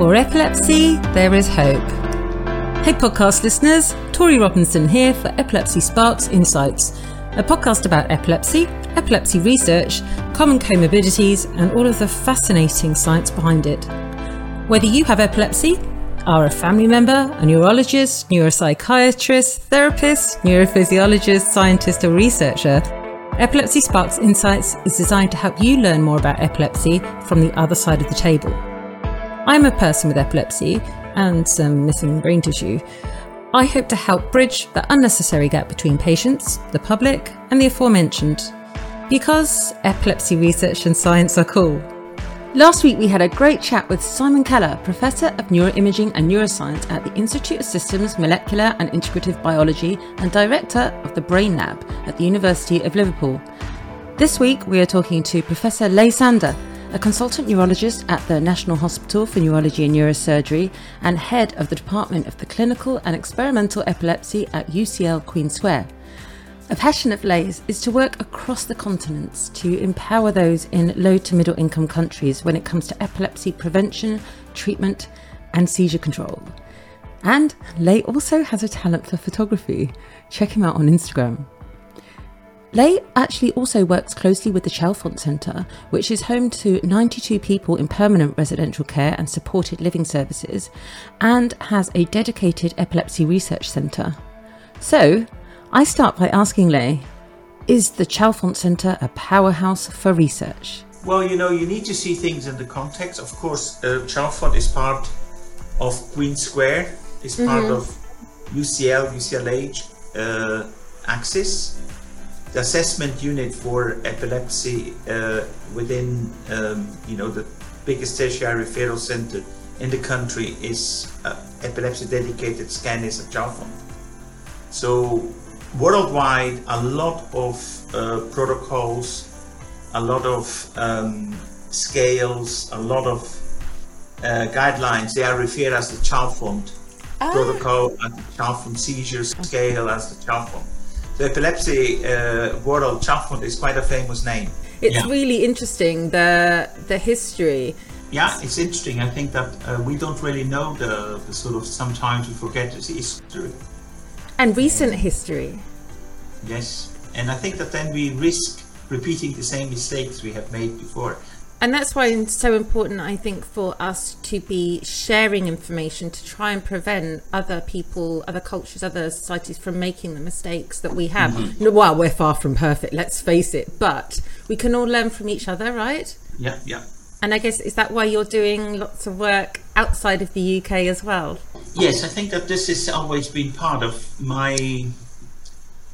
For epilepsy, there is hope. Hey, podcast listeners, Tori Robinson here for Epilepsy Sparks Insights, a podcast about epilepsy, epilepsy research, common comorbidities, and all of the fascinating science behind it. Whether you have epilepsy, are a family member, a neurologist, neuropsychiatrist, therapist, neurophysiologist, scientist, or researcher, Epilepsy Sparks Insights is designed to help you learn more about epilepsy from the other side of the table. I'm a person with epilepsy and some missing brain tissue. I hope to help bridge the unnecessary gap between patients, the public, and the aforementioned. Because epilepsy research and science are cool. Last week, we had a great chat with Simon Keller, Professor of Neuroimaging and Neuroscience at the Institute of Systems, Molecular and Integrative Biology and Director of the Brain Lab at the University of Liverpool. This week, we are talking to Professor Ley Sander, a consultant neurologist at the National Hospital for Neurology and Neurosurgery and head of the Department of the Clinical and Experimental Epilepsy at UCL Queen Square. A passion of Ley's is to work across the continents to empower those in low to middle income countries when it comes to epilepsy prevention, treatment, and seizure control. And Ley also has a talent for photography. Check him out on Instagram. Ley actually also works closely with the Chalfont Centre, which is home to 92 people in permanent residential care and supported living services, and has a dedicated epilepsy research centre. So, I start by asking Ley Is the Chalfont Centre a powerhouse for research? Well, you know, you need to see things in the context. Of course, uh, Chalfont is part of Queen Square, is part mm-hmm. of UCL, UCLH, uh, Axis the assessment unit for epilepsy uh, within um, you know the biggest tertiary referral center in the country is uh, epilepsy dedicated scan is at Chalfont. So worldwide, a lot of uh, protocols, a lot of um, scales, a lot of uh, guidelines. They are referred as the Chalfont ah. protocol, as the Chalfont seizure scale, as the Chalfont the epilepsy uh, world Chalfont is quite a famous name. It's yeah. really interesting the the history. Yeah, it's interesting. I think that uh, we don't really know the, the sort of sometimes we forget the history and recent history. Yes, and I think that then we risk repeating the same mistakes we have made before and that's why it's so important i think for us to be sharing information to try and prevent other people other cultures other societies from making the mistakes that we have. Mm-hmm. well we're far from perfect let's face it but we can all learn from each other right? Yeah yeah. And i guess is that why you're doing lots of work outside of the uk as well? Yes i think that this has always been part of my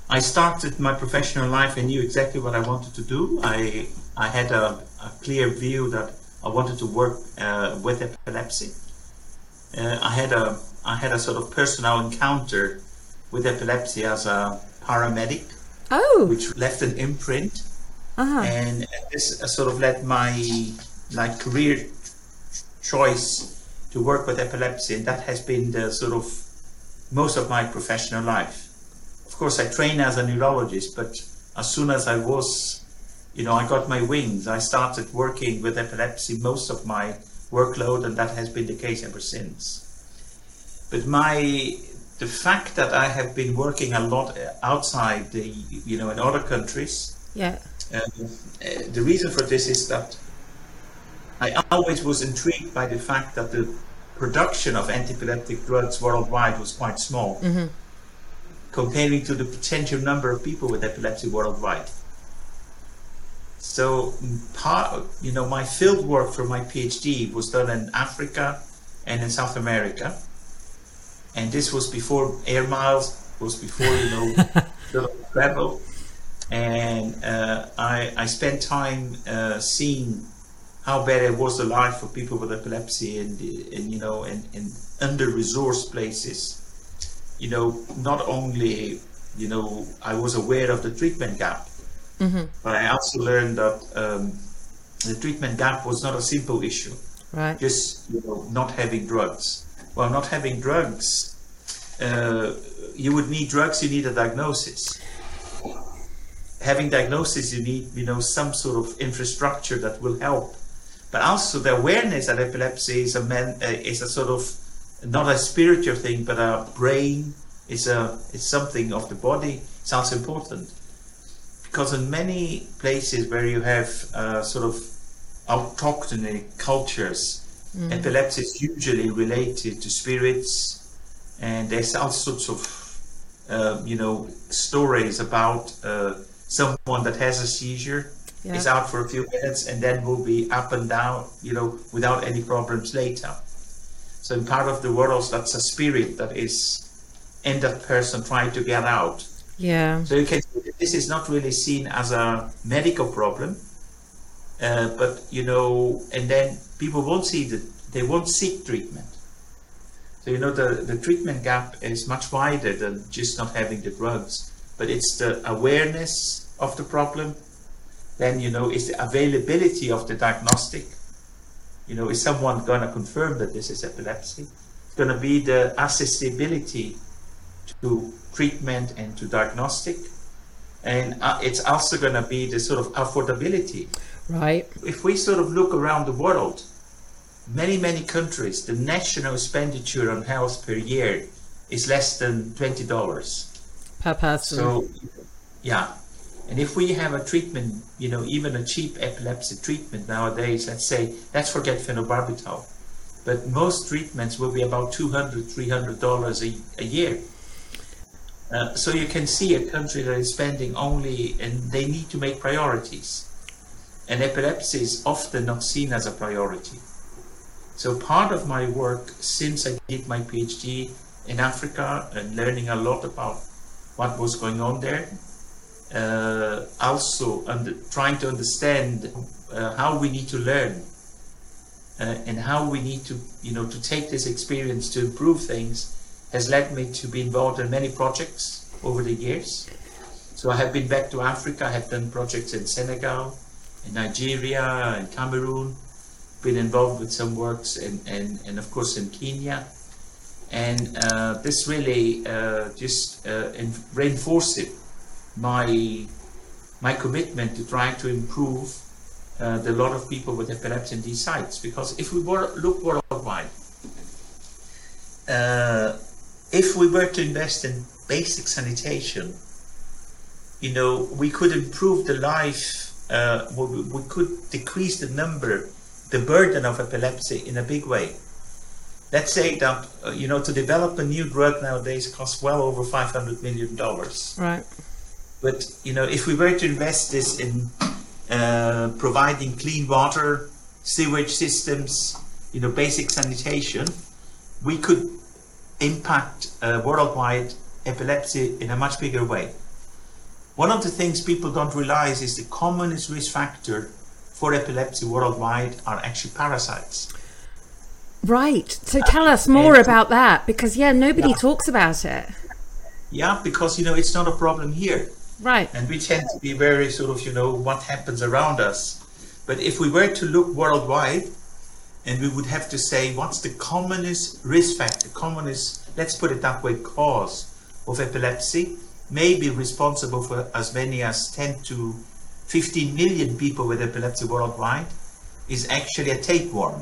i started my professional life i knew exactly what i wanted to do. I i had a a clear view that I wanted to work uh, with epilepsy. Uh, I had a I had a sort of personal encounter with epilepsy as a paramedic, oh. which left an imprint, uh-huh. and this sort of led my like career choice to work with epilepsy, and that has been the sort of most of my professional life. Of course, I train as a neurologist, but as soon as I was you know, I got my wings. I started working with epilepsy most of my workload, and that has been the case ever since. But my the fact that I have been working a lot outside the, you know, in other countries. Yeah. Uh, the reason for this is that I always was intrigued by the fact that the production of antiepileptic drugs worldwide was quite small, mm-hmm. comparing to the potential number of people with epilepsy worldwide. So part, you know, my field work for my PhD was done in Africa and in South America, and this was before air miles, was before you know travel, and uh, I I spent time uh, seeing how bad it was the life for people with epilepsy and and you know in, in under resourced places. You know, not only you know I was aware of the treatment gap Mm-hmm. But I also learned that um, the treatment gap was not a simple issue. Right. Just you know, not having drugs. Well, not having drugs, uh, you would need drugs. You need a diagnosis. Having diagnosis, you need you know some sort of infrastructure that will help but also the awareness that epilepsy is a man, uh, is a sort of not a spiritual thing, but a brain is a it's something of the body. Sounds important because in many places where you have uh, sort of autochthony cultures, mm. epilepsy is usually related to spirits, and there's all sorts of uh, you know stories about uh, someone that has a seizure yeah. is out for a few minutes and then will be up and down, you know, without any problems later. So in part of the world, that's a spirit that is in that person trying to get out. Yeah. So you can this is not really seen as a medical problem, uh, but you know, and then people won't see that they won't seek treatment. So you know, the the treatment gap is much wider than just not having the drugs, but it's the awareness of the problem then you know is the availability of the diagnostic. You know, is someone going to confirm that this is epilepsy? It's going to be the accessibility to treatment and to diagnostic, and uh, it's also going to be the sort of affordability. Right. If we sort of look around the world, many many countries, the national expenditure on health per year is less than twenty dollars per person. So, yeah, and if we have a treatment, you know, even a cheap epilepsy treatment nowadays, let's say, let's forget phenobarbital, but most treatments will be about $200, $300 a, a year. Uh, so you can see a country that is spending only, and they need to make priorities. And epilepsy is often not seen as a priority. So part of my work since I did my PhD in Africa and learning a lot about what was going on there uh, also under, trying to understand uh, how we need to learn uh, and how we need to, you know, to take this experience to improve things has led me to be involved in many projects over the years. So I have been back to Africa, I have done projects in Senegal, in Nigeria, in Cameroon, been involved with some works and, and, and of course in Kenya. And uh, this really uh, just uh, reinforced my my commitment to trying to improve uh, the lot of people with epilepsy in these sites. Because if we were, look worldwide, uh, if we were to invest in basic sanitation, you know, we could improve the life, uh, we, we could decrease the number, the burden of epilepsy in a big way. Let's say that, uh, you know, to develop a new drug nowadays costs well over $500 million. Right but you know, if we were to invest this in uh, providing clean water, sewage systems, you know, basic sanitation, we could impact uh, worldwide epilepsy in a much bigger way. One of the things people don't realize is the commonest risk factor for epilepsy worldwide are actually parasites. Right. So tell us more about that because yeah, nobody yeah. talks about it. Yeah, because you know it's not a problem here. Right. And we tend to be very sort of, you know, what happens around us. But if we were to look worldwide, and we would have to say, what's the commonest risk factor, commonest, let's put it that way, cause of epilepsy, may be responsible for as many as 10 to 15 million people with epilepsy worldwide, is actually a tapeworm.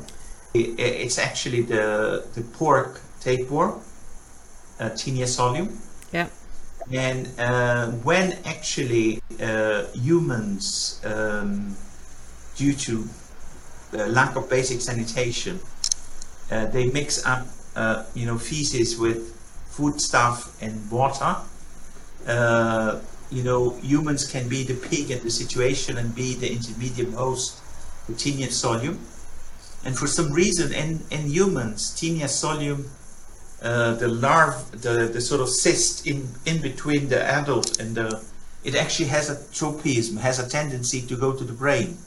It's actually the, the pork tapeworm, uh, Taenia solium. Yeah. And uh, when actually uh, humans, um, due to uh, lack of basic sanitation, uh, they mix up, uh, you know, feces with food stuff and water. Uh, you know, humans can be the pig in the situation and be the intermediate host for Taenia solium. And for some reason, in, in humans, Taenia solium uh, the larva, the, the sort of cyst in, in between the adult and the, it actually has a tropism, has a tendency to go to the brain.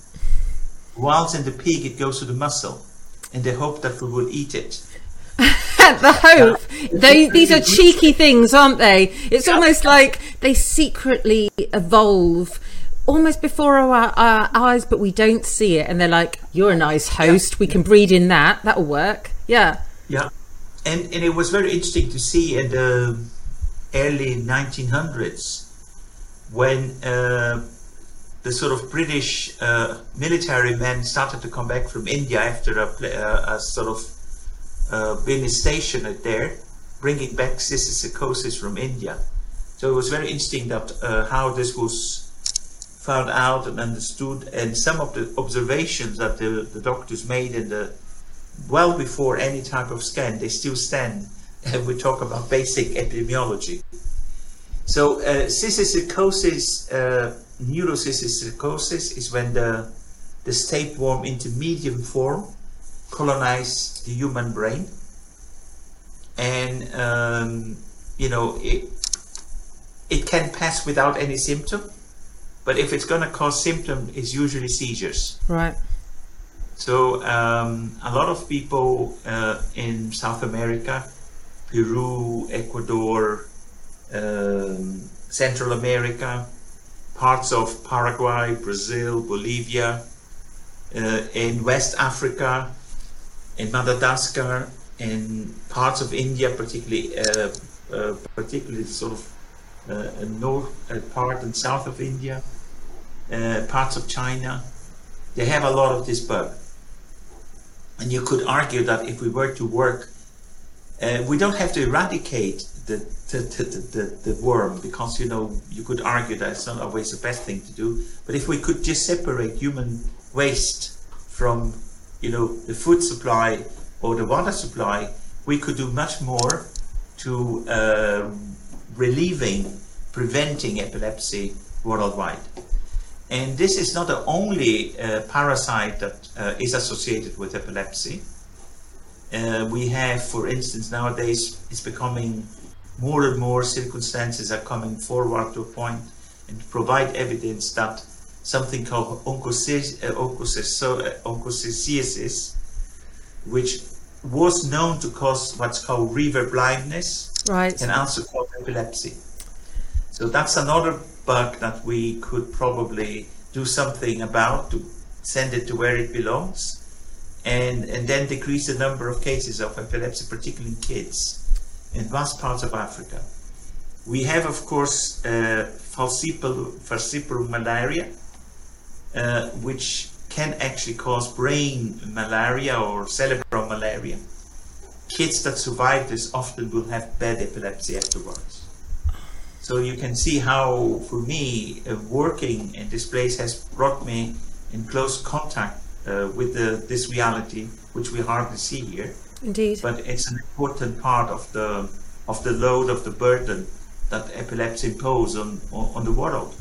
Whilst in the pig, it goes to the muscle, and they hope that we will eat it. the hope. They, these are cheeky things, aren't they? It's almost like they secretly evolve almost before our, our, eyes, but we don't see it. And they're like, "You're a nice host. We can breed in that. That'll work." Yeah. Yeah and, and it was very interesting to see in the early 1900s when uh, the sort of British uh, military men started to come back from India after a, uh, a sort of uh, being stationed there, bringing back cysticercosis from India. So it was very interesting that uh, how this was found out and understood, and some of the observations that the, the doctors made in the well before any type of scan, they still stand. And we talk about basic epidemiology. So uh, cysticercosis, uh, neurocysticercosis is when the, the tapeworm intermediate form colonize the human brain. And, um, you know, it, it can pass without any symptom, but if it's going to cause symptom, it's usually seizures. Right. So um, a lot of people uh, in South America, Peru, Ecuador, um, Central America, parts of Paraguay, Brazil, Bolivia, uh, in West Africa, in Madagascar, in parts of India, particularly, uh, uh, particularly sort of uh, north uh, part and south of India, uh, parts of China, they have a lot of this bug. And you could argue that if we were to work, we don't have to eradicate the, the, the, the, worm because you know you could argue that it's not always the best thing to do. But if we could just separate human waste from you know the food supply or the water supply we could do much more to uh, relieving preventing epilepsy worldwide. And this is not the only uh, parasite that uh, is associated with epilepsy. Uh, we have for instance nowadays it's becoming more and more circumstances are coming forward to a point and provide evidence that something called onchocerciasis, uh, uh, which was known to cause what's called river blindness, right. and also cause epilepsy. So that's another bug that we could probably do something about to send it to where it belongs, and and then decrease the number of cases of epilepsy, particularly in kids in vast parts of Africa. We have, of course, uh, falciparum malaria, uh, which can actually cause brain malaria or cerebral malaria. Kids that survive this often will have bad epilepsy afterwards. So you can see how, for me, uh, working in this place has brought me in close contact uh, with the, this reality, which we hardly see here. Indeed. But it's an important part of the of the load of the burden that epilepsy imposes on, on the world.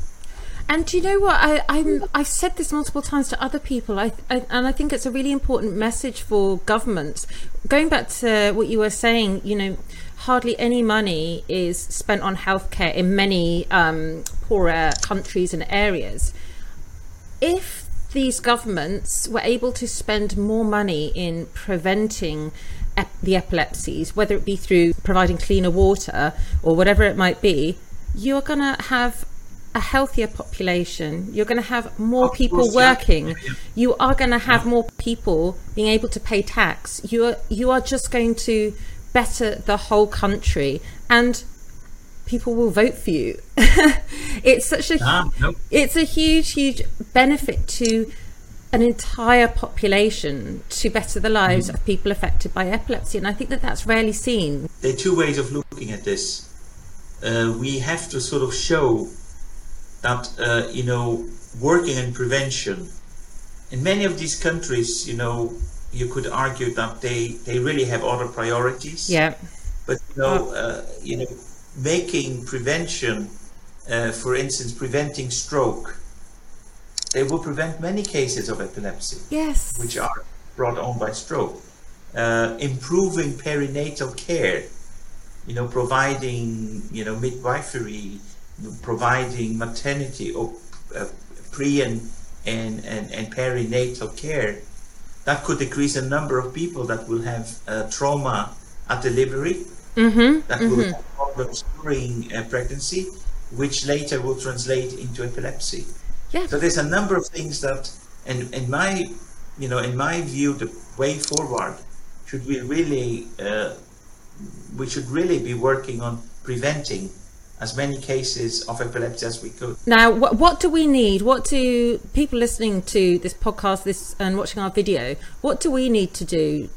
And do you know what? I, I'm, I've said this multiple times to other people, I, I, and I think it's a really important message for governments. Going back to what you were saying, you know, hardly any money is spent on healthcare in many um, poorer countries and areas. If these governments were able to spend more money in preventing ep- the epilepsies, whether it be through providing cleaner water or whatever it might be, you're going to have a healthier population. You're going to have more people working. Yeah. You are going to have more people being able to pay tax. You are you are just going to better the whole country and people will vote for you. it's such a ah, nope. it's a huge huge benefit to an entire population to better the lives mm. of people affected by epilepsy and I think that that's rarely seen. There are two ways of looking at this. Uh, we have to sort of show that uh, you know working in prevention in many of these countries you know you could argue that they they really have other priorities yeah but you know uh, you know making prevention, uh, for instance, preventing stroke, they will prevent many cases of epilepsy. Yes. Which are brought on by stroke. Uh, improving perinatal care, you know, providing, you know, midwifery, providing maternity or uh, pre and, and, and, and perinatal care, that could decrease the number of people that will have uh, trauma at delivery mm-hmm, that mm-hmm. will have problems during uh, pregnancy, which later will translate into epilepsy. Yeah. So there's a number of things that, and in my, you know, in my view, the way forward should we really, uh, we should really be working on preventing as many cases of epilepsy as we could. Now, what, what do we need? What do people listening to this podcast, this and watching our video, what do we need to do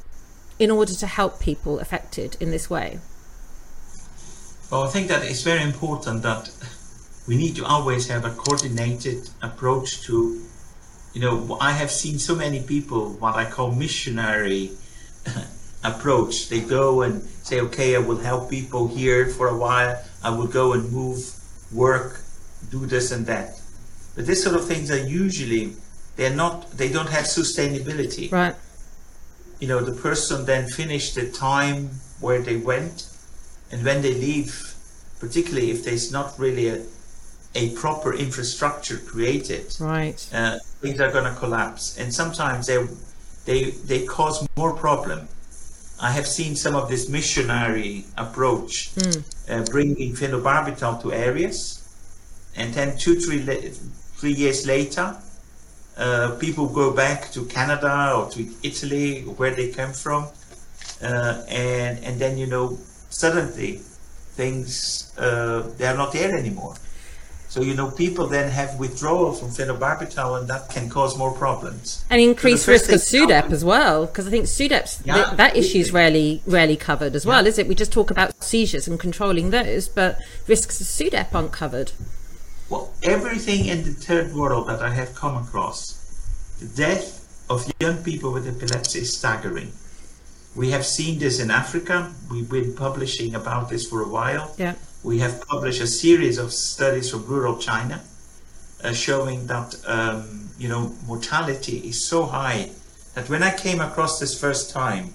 in order to help people affected in this way? Well, I think that it's very important that we need to always have a coordinated approach to, you know, I have seen so many people what I call missionary approach. They go and say, okay, I will help people here for a while. I will go and move, work, do this and that. But this sort of things are usually they're not they don't have sustainability. Right. You know, the person then finished the time where they went, and when they leave, particularly if there's not really a, a proper infrastructure created, right, uh, things are going to collapse, and sometimes they they they cause more problem. I have seen some of this missionary approach, mm. uh, bringing phenobarbital to areas, and then two, three, three years later, uh, people go back to Canada or to Italy, where they came from, uh, and and then you know suddenly things uh, they are not there anymore. So, you know, people then have withdrawal from phenobarbital and that can cause more problems. And increased so risk of SUDEP as well, because I think SUDEP's, yeah, th- that issue is rarely, rarely covered as well, yeah. is it? We just talk about seizures and controlling those, but risks of SUDEP aren't covered. Well, everything in the third world that I have come across, the death of young people with epilepsy is staggering. We have seen this in Africa. We've been publishing about this for a while. Yeah we have published a series of studies from rural China uh, showing that um, you know mortality is so high that when I came across this first time,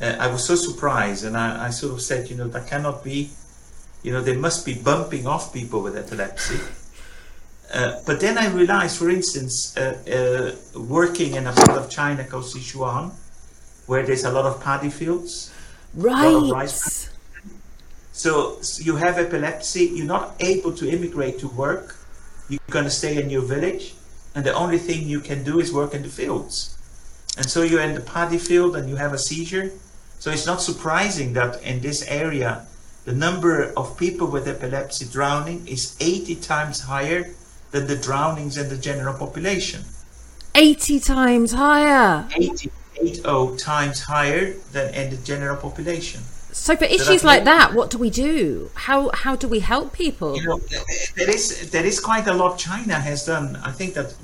uh, I was so surprised, and I, I, sort of said, you know, that cannot be. You know, they must be bumping off people with epilepsy. Uh, but then I realized, for instance, uh, uh, working in a part of China called Sichuan, where there's a lot of paddy fields, right? So, you have epilepsy, you're not able to immigrate to work, you're going to stay in your village, and the only thing you can do is work in the fields. And so you're in the paddy field and you have a seizure. So it's not surprising that in this area, the number of people with epilepsy drowning is 80 times higher than the drownings in the general population. 80 times higher? 80, 80 times higher than in the general population. So for issues like that, what do we do? How how do we help people? You know, there is there is quite a lot China has done. I think that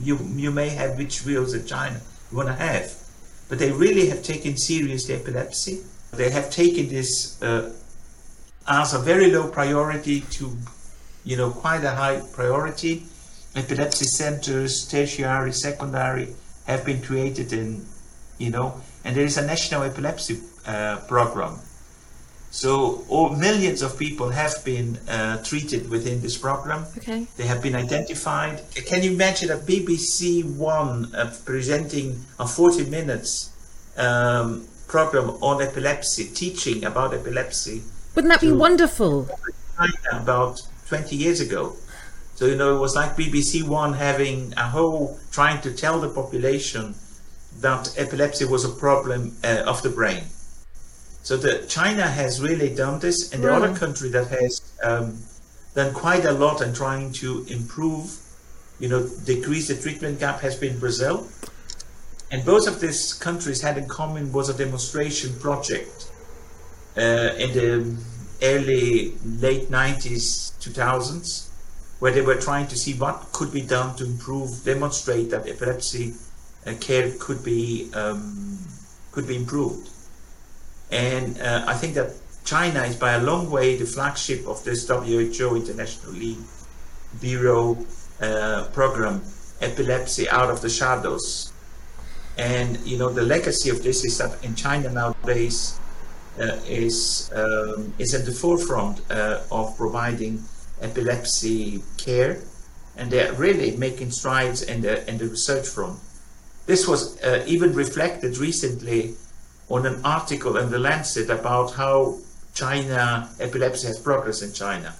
you you may have which wheels that China you want to have, but they really have taken seriously epilepsy. They have taken this uh, as a very low priority to, you know, quite a high priority. Epilepsy centers, tertiary, secondary, have been created in, you know, and there is a national epilepsy uh, program. So all, millions of people have been uh, treated within this program. Okay. They have been identified. Can you imagine a BBC One uh, presenting a 40 minutes um, program on epilepsy, teaching about epilepsy? Wouldn't that be wonderful? About 20 years ago. So, you know, it was like BBC One having a whole, trying to tell the population that epilepsy was a problem uh, of the brain. So the China has really done this, and the other country that has um, done quite a lot in trying to improve, you know, decrease the treatment gap has been Brazil. And both of these countries had in common was a demonstration project uh, in the early late 90s 2000s where they were trying to see what could be done to improve demonstrate that epilepsy care could be um, could be improved and uh, I think that China is by a long way the flagship of this WHO International League Bureau uh, program, Epilepsy Out of the Shadows. And you know the legacy of this is that in China nowadays uh, is um, is at the forefront uh, of providing epilepsy care, and they're really making strides in the in the research front. This was uh, even reflected recently on an article in the Lancet about how China epilepsy has progressed in China.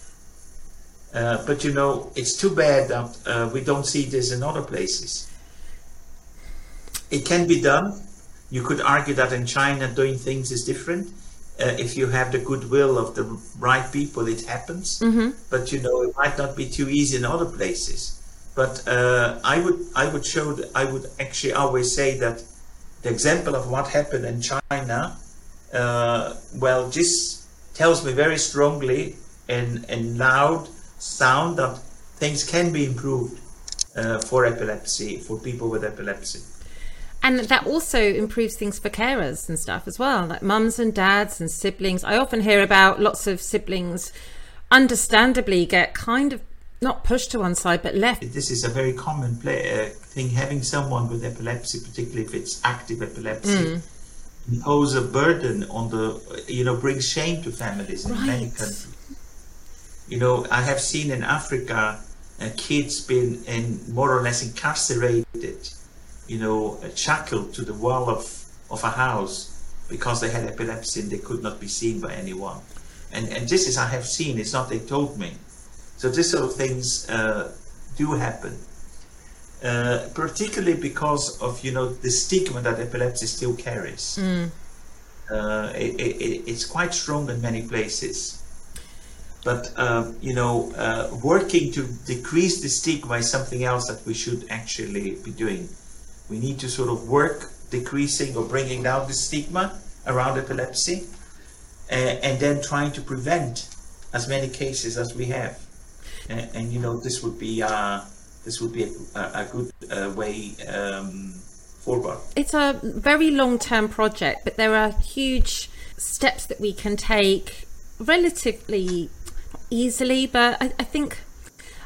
Uh, but you know, it's too bad that uh, we don't see this in other places. It can be done. You could argue that in China doing things is different. uh, if you have the goodwill of the right people, it happens. Mm-hmm. But you know, it might not be too easy in other places. But uh, I would, I would show, that I would actually always say that the example of what happened in China, uh, well, just tells me very strongly in in loud sound that things can be improved uh, for epilepsy for people with epilepsy. And that also improves things for carers and stuff as well, like mums and dads and siblings. I often hear about lots of siblings, understandably, get kind of not pushed to one side but left. This is a very common play, uh, thing. Having someone with epilepsy, particularly if it's active epilepsy, impose a burden on the, you know, brings shame to families in many Right. countries. You know, I have seen in Africa uh, kids being in more or less incarcerated, you know, shackled to the wall of, of a house because they had epilepsy and they could not be seen by anyone. And, and this is I have seen, it's not they told me. So this sort of things uh, do happen. Uh, particularly because of you know the stigma that epilepsy still carries. Uh, it, it, it's quite strong in many places. But um, you know, uh, working to decrease the stigma is something else that we should actually be doing. We need to sort of work decreasing or bringing down the stigma around epilepsy, uh, and then trying to prevent as many cases as we have. And, and you know, this would be uh, this would be a, a good uh, way um, forward. It's a very long term project, but there are huge steps that we can take relatively easily. But I, I think,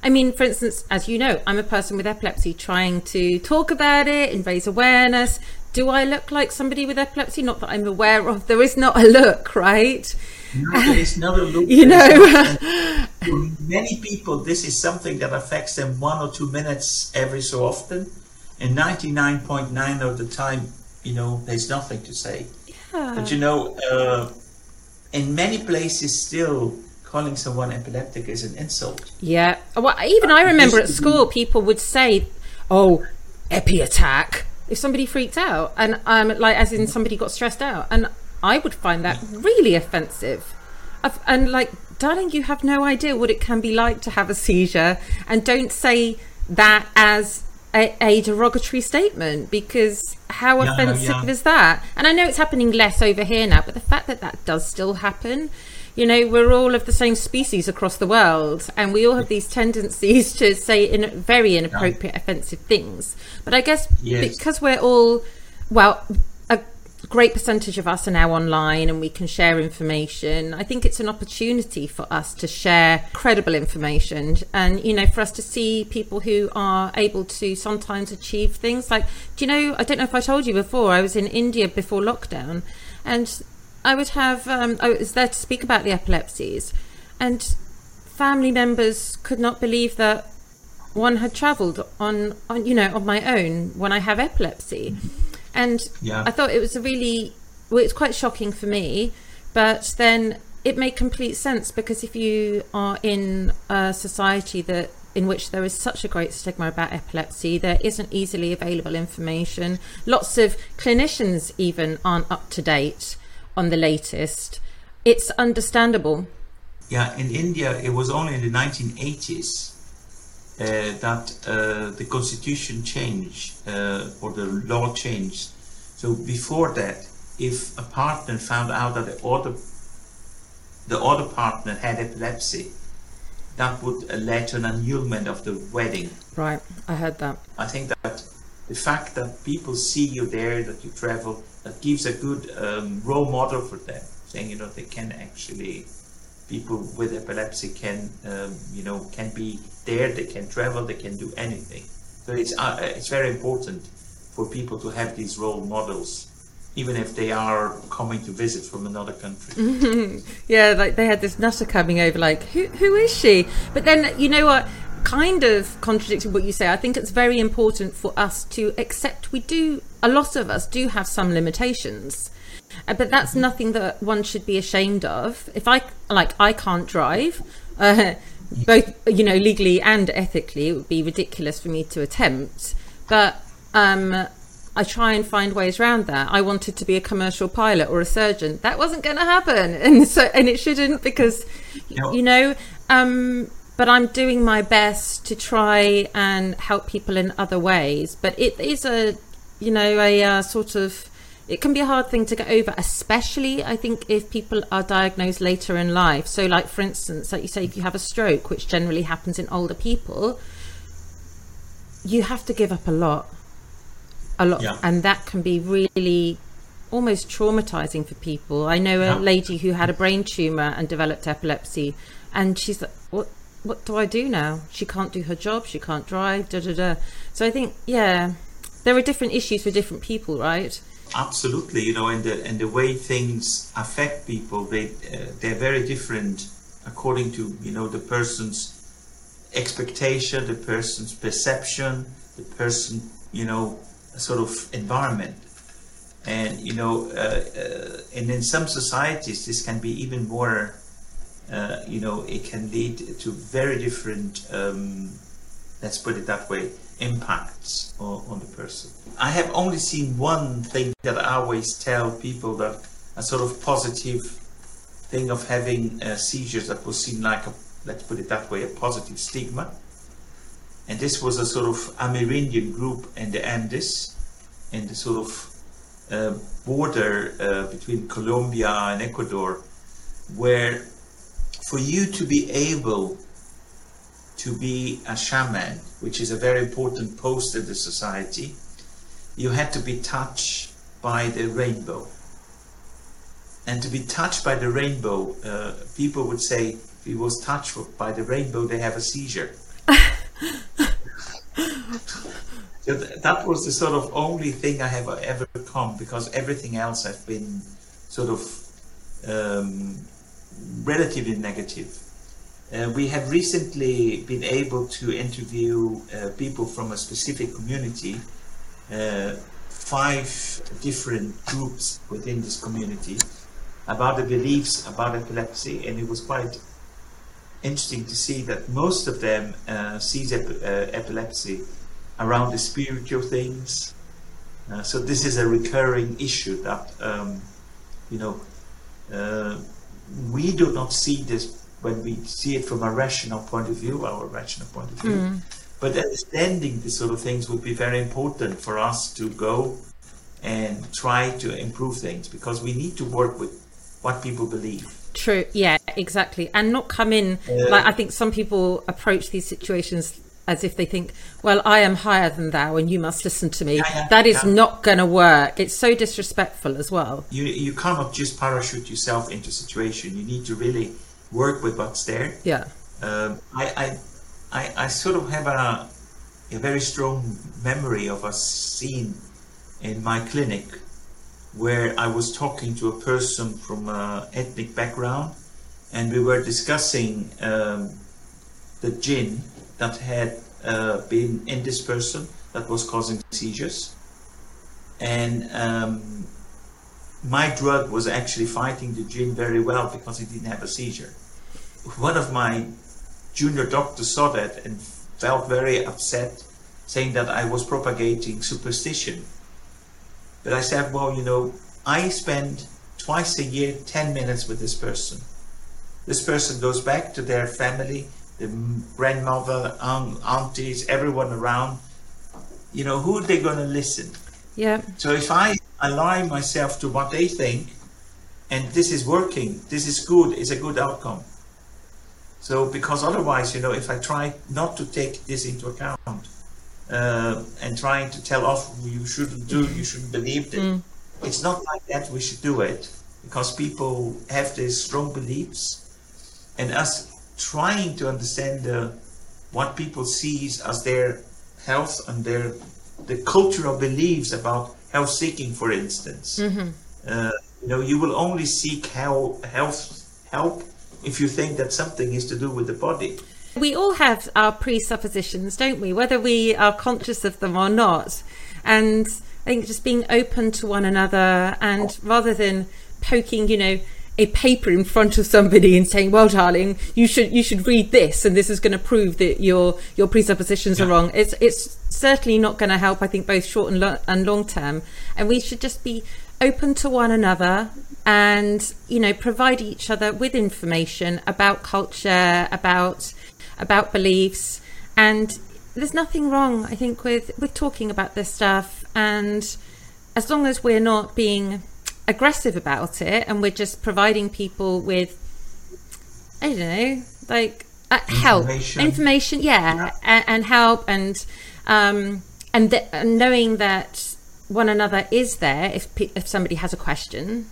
I mean, for instance, as you know, I'm a person with epilepsy trying to talk about it and raise awareness. Do I look like somebody with epilepsy? Not that I'm aware of. There is not a look, right? There is not a look. You know. not- and for many people, this is something that affects them one or two minutes every so often. And 99.9 of the time, you know, there's nothing to say. Yeah. But you know, uh, in many places, still calling someone epileptic is an insult. Yeah. Well, even I remember at school, people would say, "Oh, epi attack," if somebody freaked out, and um, like as in somebody got stressed out, and I would find that really offensive. I've- And like, darling, you have no idea what it can be like to have a seizure, and don't say that as a, a derogatory statement because how Yeah, offensive yeah. is that? And I know it's happening less over here now, but the fact that that does still happen, you know, we're all of the same species across the world, and we all have these tendencies to say in very inappropriate, offensive things. But I guess Yes. because we're all, well, great percentage of us are now online and we can share information. I think it's an opportunity for us to share credible information and, you know, for us to see people who are able to sometimes achieve things. Like, do you know, I don't know if I told you before, I was in India before lockdown and I would have, um, I was there to speak about the epilepsies and family members could not believe that one had travelled on, on, you know, on my own when I have epilepsy. And Yeah. I thought it was a really, well, it's quite shocking for me, but then it made complete sense because if you are in a society that in which there is such a great stigma about epilepsy, there isn't easily available information. Lots of clinicians even aren't up to date on the latest. It's understandable. Yeah, in India, it was only in the 1980s uh, that uh, the constitution changed uh, or the law changed. So before that, if a partner found out that the other the other partner had epilepsy, that would uh, lead to an annulment of the wedding. Right, I heard that. I think that the fact that people see you there, that you travel, that gives a good um, role model for them, saying you know they can actually, people with epilepsy can um, you know can be there, they can travel, they can do anything. So it's uh, it's very important for people to have these role models, even if they are coming to visit from another country. Yeah, like they had this nutter coming over, like, who who is she? But then you know what? Kind of contradicting what you say. I think it's very important for us to accept we do. A lot of us do have some limitations, but that's nothing that one should be ashamed of. If I like, I can't drive. Uh, both you know legally and ethically it would be ridiculous for me to attempt but um I try and find ways around that. I wanted to be a commercial pilot or a surgeon. That wasn't going to happen, and so and it shouldn't because No. you know. Um, but I'm doing my best to try and help people in other ways. But it is a, you know, a uh, sort of. It can be a hard thing to get over, especially I think if people are diagnosed later in life. So, like for instance, like you say, if you have a stroke, which generally happens in older people, you have to give up a lot. A lot. Yeah. and that can be really almost traumatizing for people. I know a Yeah. lady who had a brain tumor and developed epilepsy and she's like what what do i do now? She can't do her job. She can't drive. Da da da. So i think yeah there are different issues for different people right Absolutely, you know, and the and the way things affect people, they uh, they're very different according to you know the person's expectation, the person's perception, the person you know sort of environment, and you know, uh, uh, and in some societies this can be even more, uh, you know, it can lead to very different. Um, let's put it that way, impacts on, on the person. I have only seen one thing that I always tell people that a sort of positive thing of having uh, seizures that was seen like a, let's put it that way, a positive stigma. And this was a sort of Amerindian group in the Andes, in the sort of uh, border uh, between Colombia and Ecuador, where for you to be able to be a shaman, which is a very important post in the society, you had to be touched by the rainbow. And to be touched by the rainbow, uh, people would say, if he was touched by the rainbow, they have a seizure. so th- that was the sort of only thing I have ever come because everything else I've been sort of um, relatively negative. Uh, we have recently been able to interview uh, people from a specific community, uh, five different groups within this community, about the beliefs about epilepsy, and it was quite interesting to see that most of them uh, sees ep- uh, epilepsy around the spiritual things. Uh, so this is a recurring issue that um, you know we do not see this when we see it from a rational point of view, our rational point of view. But understanding these sort of things would be very important for us to go and try to improve things because we need to work with what people believe. True. Yeah, exactly. And not come in Uh, like I think some people approach these situations as if they think, well, I am higher than thou and you must listen to me. Yeah, yeah, that is yeah. not going to work. It's so disrespectful as well. You you cannot just parachute yourself into a situation. You need to really work with what's there. Yeah. Um, I, I, I, I sort of have a, a very strong memory of a scene in my clinic where I was talking to a person from an ethnic background and we were discussing um, the jinn that had uh, been in this person that was causing seizures. And um, my drug was actually fighting the jinn very well because he didn't have a seizure one of my junior doctors saw that and felt very upset, saying that I was propagating superstition. But I said, well, you know, I spend twice a year 10 minutes with this person. This person goes back to their family, the grandmother, aunt, aunties, everyone around. You know, who are they going to listen? Yeah. So if I align myself to what they think, and this is working, this is good, it's a good outcome. So because otherwise, you know, if I try not to take this into account uh, and trying to tell off you shouldn't do, you shouldn't believe it, it's not like that. We should do it because people have these strong beliefs, and us trying to understand uh, what people sees as their health and their the cultural beliefs about health seeking, for instance. Uh, you know, you will only seek health help if you think that something is to do with the body. We all have our presuppositions, don't we? Whether we are conscious of them or not. And I think just being open to one another and rather than poking, you know, a paper in front of somebody and saying, "Well, darling, you should you should read this, and this is going to prove that your your presuppositions yeah. are wrong." It's it's certainly not going to help. I think both short and lo- and long term, and we should just be open to one another and you know provide each other with information about culture, about about beliefs, and there's nothing wrong. I think with with talking about this stuff, and as long as we're not being aggressive about it and we're just providing people with I don't know, like uh, help, information, information yeah, yeah. And, and, help, and um, and, th- and, knowing that one another is there if if somebody has a question.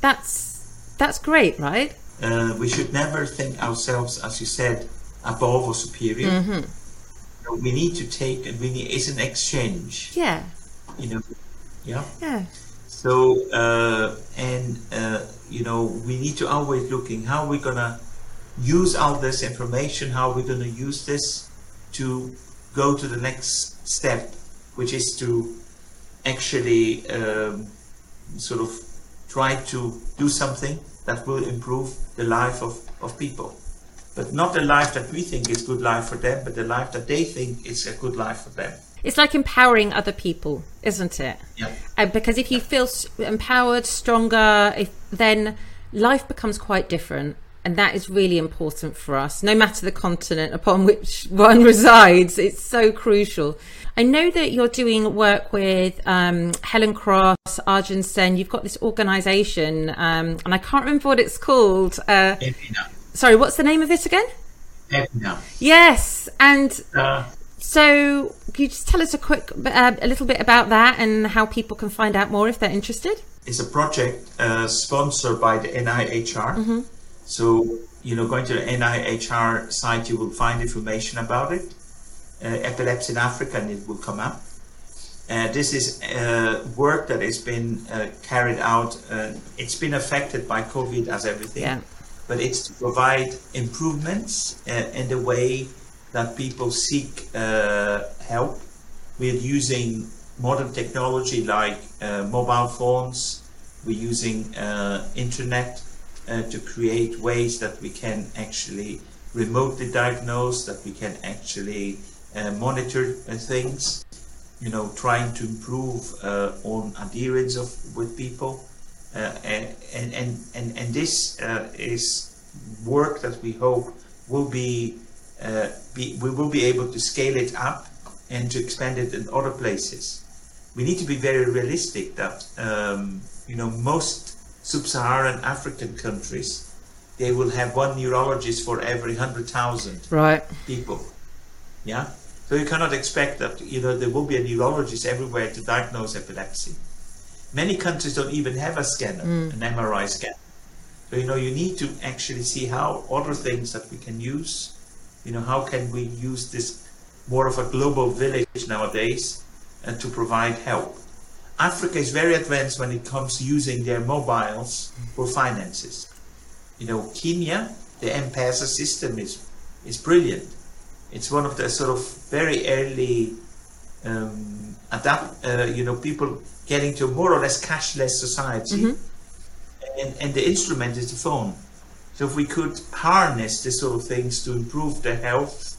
That's that's great, right? Uh, we should never think ourselves, as you said, above or superior. Mm-hmm. we need to take, and we need it's an exchange. Yeah. You know. Yeah. Yeah. So uh, and uh, you know we need to always looking how we're gonna use all this information, how we're gonna use this to go to the next step, which is to actually um, sort of try to do something that will improve the life of, of people. But not the life that we think is good life for them, but the life that they think is a good life for them. It's like empowering other people, isn't it? Yeah. Uh, because if you feel empowered, stronger, if, then life becomes quite different. And that is really important for us, no matter the continent upon which one resides. It's so crucial. I know that you're doing work with um, Helen Cross, Arjune Sen. You've got this organization, um, and I can't remember what it's called. Uh, sorry, what's the name of it again? Yes, and uh, so, can you just tell us a quick, uh, a little bit about that and how people can find out more if they're interested? It's a project uh, sponsored by the NIHR. Mm-hmm. So, you know, going to the NIHR site, you will find information about it. Uh, epilepsy in Africa, and it will come up. Uh, this is uh, work that has been uh, carried out. Uh, it's been affected by COVID as everything, yeah. but it's to provide improvements uh, in the way that people seek uh, help with using modern technology like uh, mobile phones. We're using uh, internet uh, to create ways that we can actually remotely diagnose, that we can actually uh, monitor uh, things. You know, trying to improve on adherence of with people, and, and and and this is work that we hope will be uh, be, we will be able to scale it up and to expand it in other places. We need to be very realistic that um, you know most sub-Saharan African countries they will have one neurologist for every hundred thousand right. people. Yeah, so you cannot expect that you know there will be a neurologist everywhere to diagnose epilepsy. Many countries don't even have a scanner, mm. an MRI scanner. So you know you need to actually see how other things that we can use you know, how can we use this more of a global village nowadays and to provide help? Africa is very advanced when it comes to using their mobiles for finances. You know, Kenya, the M-Pesa system is is brilliant. It's one of the sort of very early um, adapt. Uh, you know, people getting to a more or less cashless society, mm-hmm. and, and the instrument is the phone. So if we could harness this sort of things to improve the health,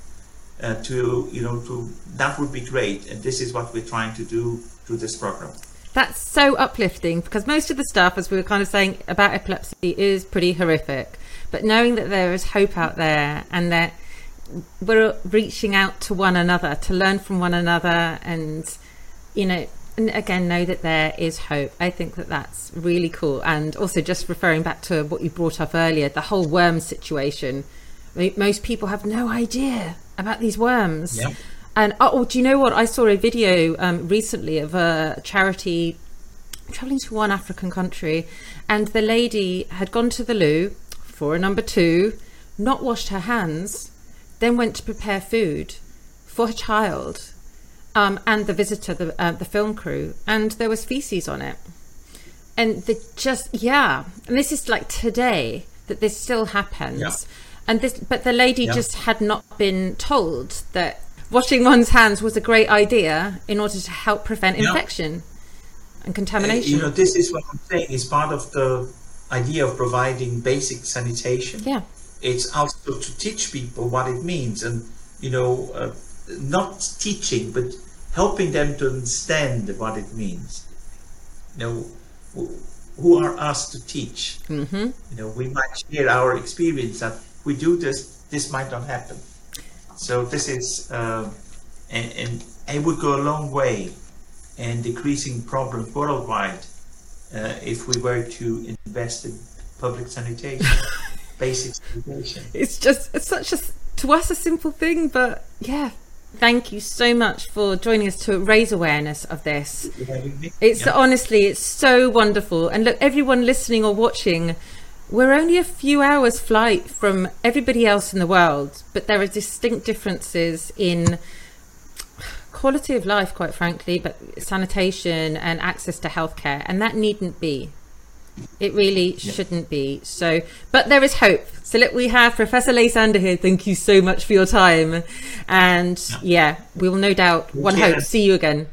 uh, to you know, to that would be great. And this is what we're trying to do through this program. That's so uplifting because most of the stuff, as we were kind of saying about epilepsy, is pretty horrific. But knowing that there is hope out there and that we're reaching out to one another to learn from one another and you know and again know that there is hope. I think that that's really cool. And also just referring back to what you brought up earlier the whole worm situation. Most people have no idea about these worms. Yep. and oh do you know what? I saw a video um, recently of a charity traveling to one african country and the lady had gone to the loo for a number two not washed her hands then went to prepare food for her child um, and the visitor, the, uh, the film crew, and there was feces on it. And they just, yeah. And this is like today that this still happens. Yeah. And this, but the lady yeah. just had not been told that washing one's hands was a great idea in order to help prevent yeah. infection and contamination. Uh, you know, this is what I'm saying is part of the idea of providing basic sanitation. Yeah. It's also to teach people what it means, and you know, uh, not teaching, but helping them to understand what it means. You know, who- who are asked to teach? Mm-hmm. You know, we might share our experience that we do this, this might not happen. So this is, uh, and, and it would go a long way in decreasing problems worldwide uh, if we were to invest in public sanitation, basic sanitation. It's just it's such a to us a simple thing, but yeah. Thank you so much for joining us to raise awareness of this. It's Yeah. honestly, it's so wonderful. And look, everyone listening or watching, we're only a few hours flight from everybody else in the world, but there are distinct differences in quality of life, quite frankly, but sanitation and access to healthcare, and that needn't be. It really shouldn't be. So, but there is hope. So, look, we have Professor Ley Sander here. Thank you so much for your time. And yeah, we will no doubt, one Yeah. hope, see you again.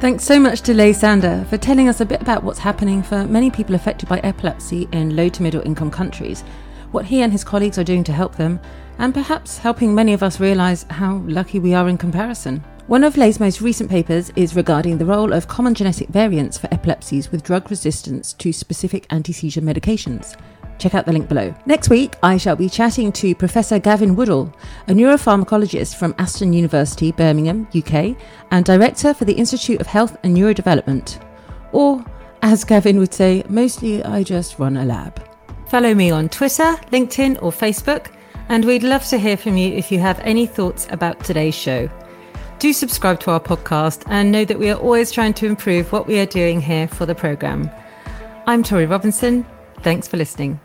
Thanks so much to Ley Sander for telling us a bit about what's happening for many people affected by epilepsy in low to middle income countries, what he and his colleagues are doing to help them, and perhaps helping many of us realise how lucky we are in comparison. One of Ley's most recent papers is regarding the role of common genetic variants for epilepsies with drug resistance to specific anti seizure medications. Check out the link below. Next week, I shall be chatting to Professor Gavin Woodhall, a neuropharmacologist from Aston University, Birmingham, UK, and director for the Institute of Health and Neurodevelopment. Or, as Gavin would say, mostly I just run a lab. Follow me on Twitter, LinkedIn, or Facebook, and we'd love to hear from you if you have any thoughts about today's show. Do subscribe to our podcast and know that we are always trying to improve what we are doing here for the programme. I'm Torie Robinson. Thanks for listening.